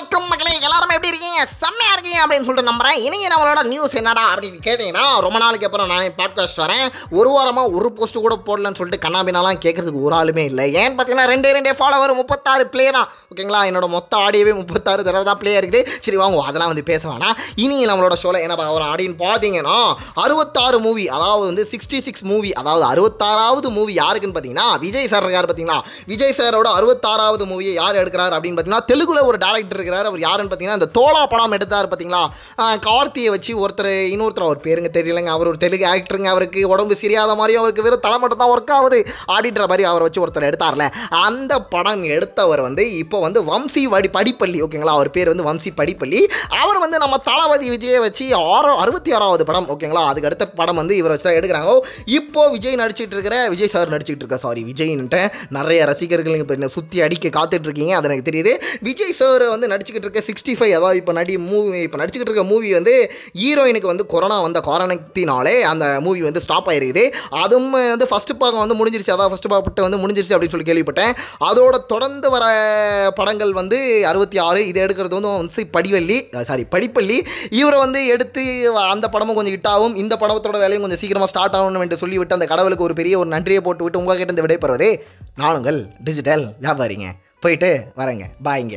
வணக்கம் மக்களே எல்லாருமே எப்படி இருக்கீங்க? செம்மையா அப்படின்னு சொல்லிட்டு நம்புறேன். இன்னைக்கு நம்மளோட நியூஸ் என்னடா அப்படின்னு கேட்டீங்கன்னா ரொம்ப நாளைக்கு அப்புறம் நானே பாட்காஸ்ட் வரேன். ஒரு வாரமாக ஒரு போஸ்ட் கூட போடலன்னு சொல்லிட்டு கண்ணாபினாலாம் கேட்கறதுக்கு ஒரு ஆளுமே இல்லை. ஏன்னு பார்த்தீங்கன்னா ரெண்டே ரெண்டே ஃபாலோவர் முப்பத்தாறு ப்ளே தான். ஓகேங்களா என்னோட மொத்த ஆடியோவே முப்பத்தாறு தடவை தான் ப்ளே இருக்குது சரி வாங்க அதெல்லாம் வந்து பேச வேணாம். இனி நம்மளோட ஷோவில் என்ன பார்க்க போகிறோம் அப்படின்னு பார்த்தீங்கன்னா அறுபத்தாறு மூவி அதாவது வந்து சிக்ஸ்டி சிக்ஸ் மூவி அதாவது அறுபத்தாறாவது மூவி யாருக்குன்னு பார்த்தீங்கன்னா விஜய் சார் இருக்கார் பார்த்தீங்கன்னா விஜய் சாரோட அறுபத்தாறாவது மூவியை யார் எடுக்கிறார் அப்படின்னு பார்த்தீங்கன்னா தெலுங்குல ஒரு டேரக்டர் இருக்கிறார். அவர் யாருன்னு பார்த்தீங்கன்னா இந்த தோலா படம் எடுத்தார் பார்த்தீங்கன்னா சரிங்களா கார்த்தியை வச்சு ஒருத்தர் இன்னொருத்தர் அவர் பேருங்க தெரியலங்க. அவர் ஒரு தெலுங்கு ஆக்டருங்க அவருக்கு உடம்பு சரியாத மாதிரியும் அவருக்கு வெறும் தலை மட்டும் தான் ஒர்க் ஆகுது. அப்படின்ற மாதிரி அவரை வச்சு ஒருத்தர் எடுத்தார்ல. அந்த படம் எடுத்தவர் வந்து இப்போ வந்து வம்சி வடி படிப்பள்ளி ஓகேங்களா? அவர் பேர் வந்து வம்சி படிப்பள்ளி. அவர் வந்து நம்ம தளபதி விஜயை வச்சு ஆறோ அறுபத்தி ஆறாவது படம் ஓகேங்களா? அதுக்கு அடுத்த படம் வந்து இவரை வச்சு தான் எடுக்கிறாங்க. இப்போ விஜய் நடிச்சிட்டு இருக்கிற விஜய் சார் நடிச்சிட்டு இருக்க சாரி விஜய்ன்ட்டு நிறைய ரசிகர்கள் இப்போ என்ன சுற்றி அடிக்க காத்துட்ருக்கீங்க அது எனக்கு தெரியுது. விஜய் சார் வந்து நடிச்சுக்கிட்டு இருக்க சிக்ஸ்டி ஃபைவ் அதாவது இப்போ நடி மூவி இப்போ நடிச்சுக்கிட்டு இருக்க மூவி வந்து ஹீரோயினுக்கு வந்து கொரோனா வந்த காரணத்தினாலே அந்த மூவி வந்து ஸ்டாப் ஆயிருக்குது. அதுவும் வந்து ஃபஸ்ட்டு பாகம் வந்து முடிஞ்சிருச்சு. அதான் ஃபஸ்ட்டு பாகப்பட்டு வந்து முடிஞ்சிருச்சு அப்படின்னு சொல்லி கேள்விப்பட்டேன். அதோட தொடர்ந்து வர படங்கள் வந்து அறுபத்தி ஆறு இதை எடுக்கிறது வந்து வந்து படிவள்ளி சாரி படிப்பள்ளி. இவரை வந்து எடுத்து அந்த படமும் கொஞ்சம் ஹிட் ஆகும். இந்த படத்தோட வேலையும் கொஞ்சம் சீக்கிரமாக ஸ்டார்ட் ஆகணும் என்று சொல்லிவிட்டு அந்த கடவுளுக்கு ஒரு பெரிய ஒரு நன்றியை போட்டுவிட்டு உங்கள் உங்ககிட்ட இந்த விடைபெறுவதே நானுங்கள் டிஜிட்டல் வியாபாரிங்க. போயிட்டு வரேங்க. பாய்ங்க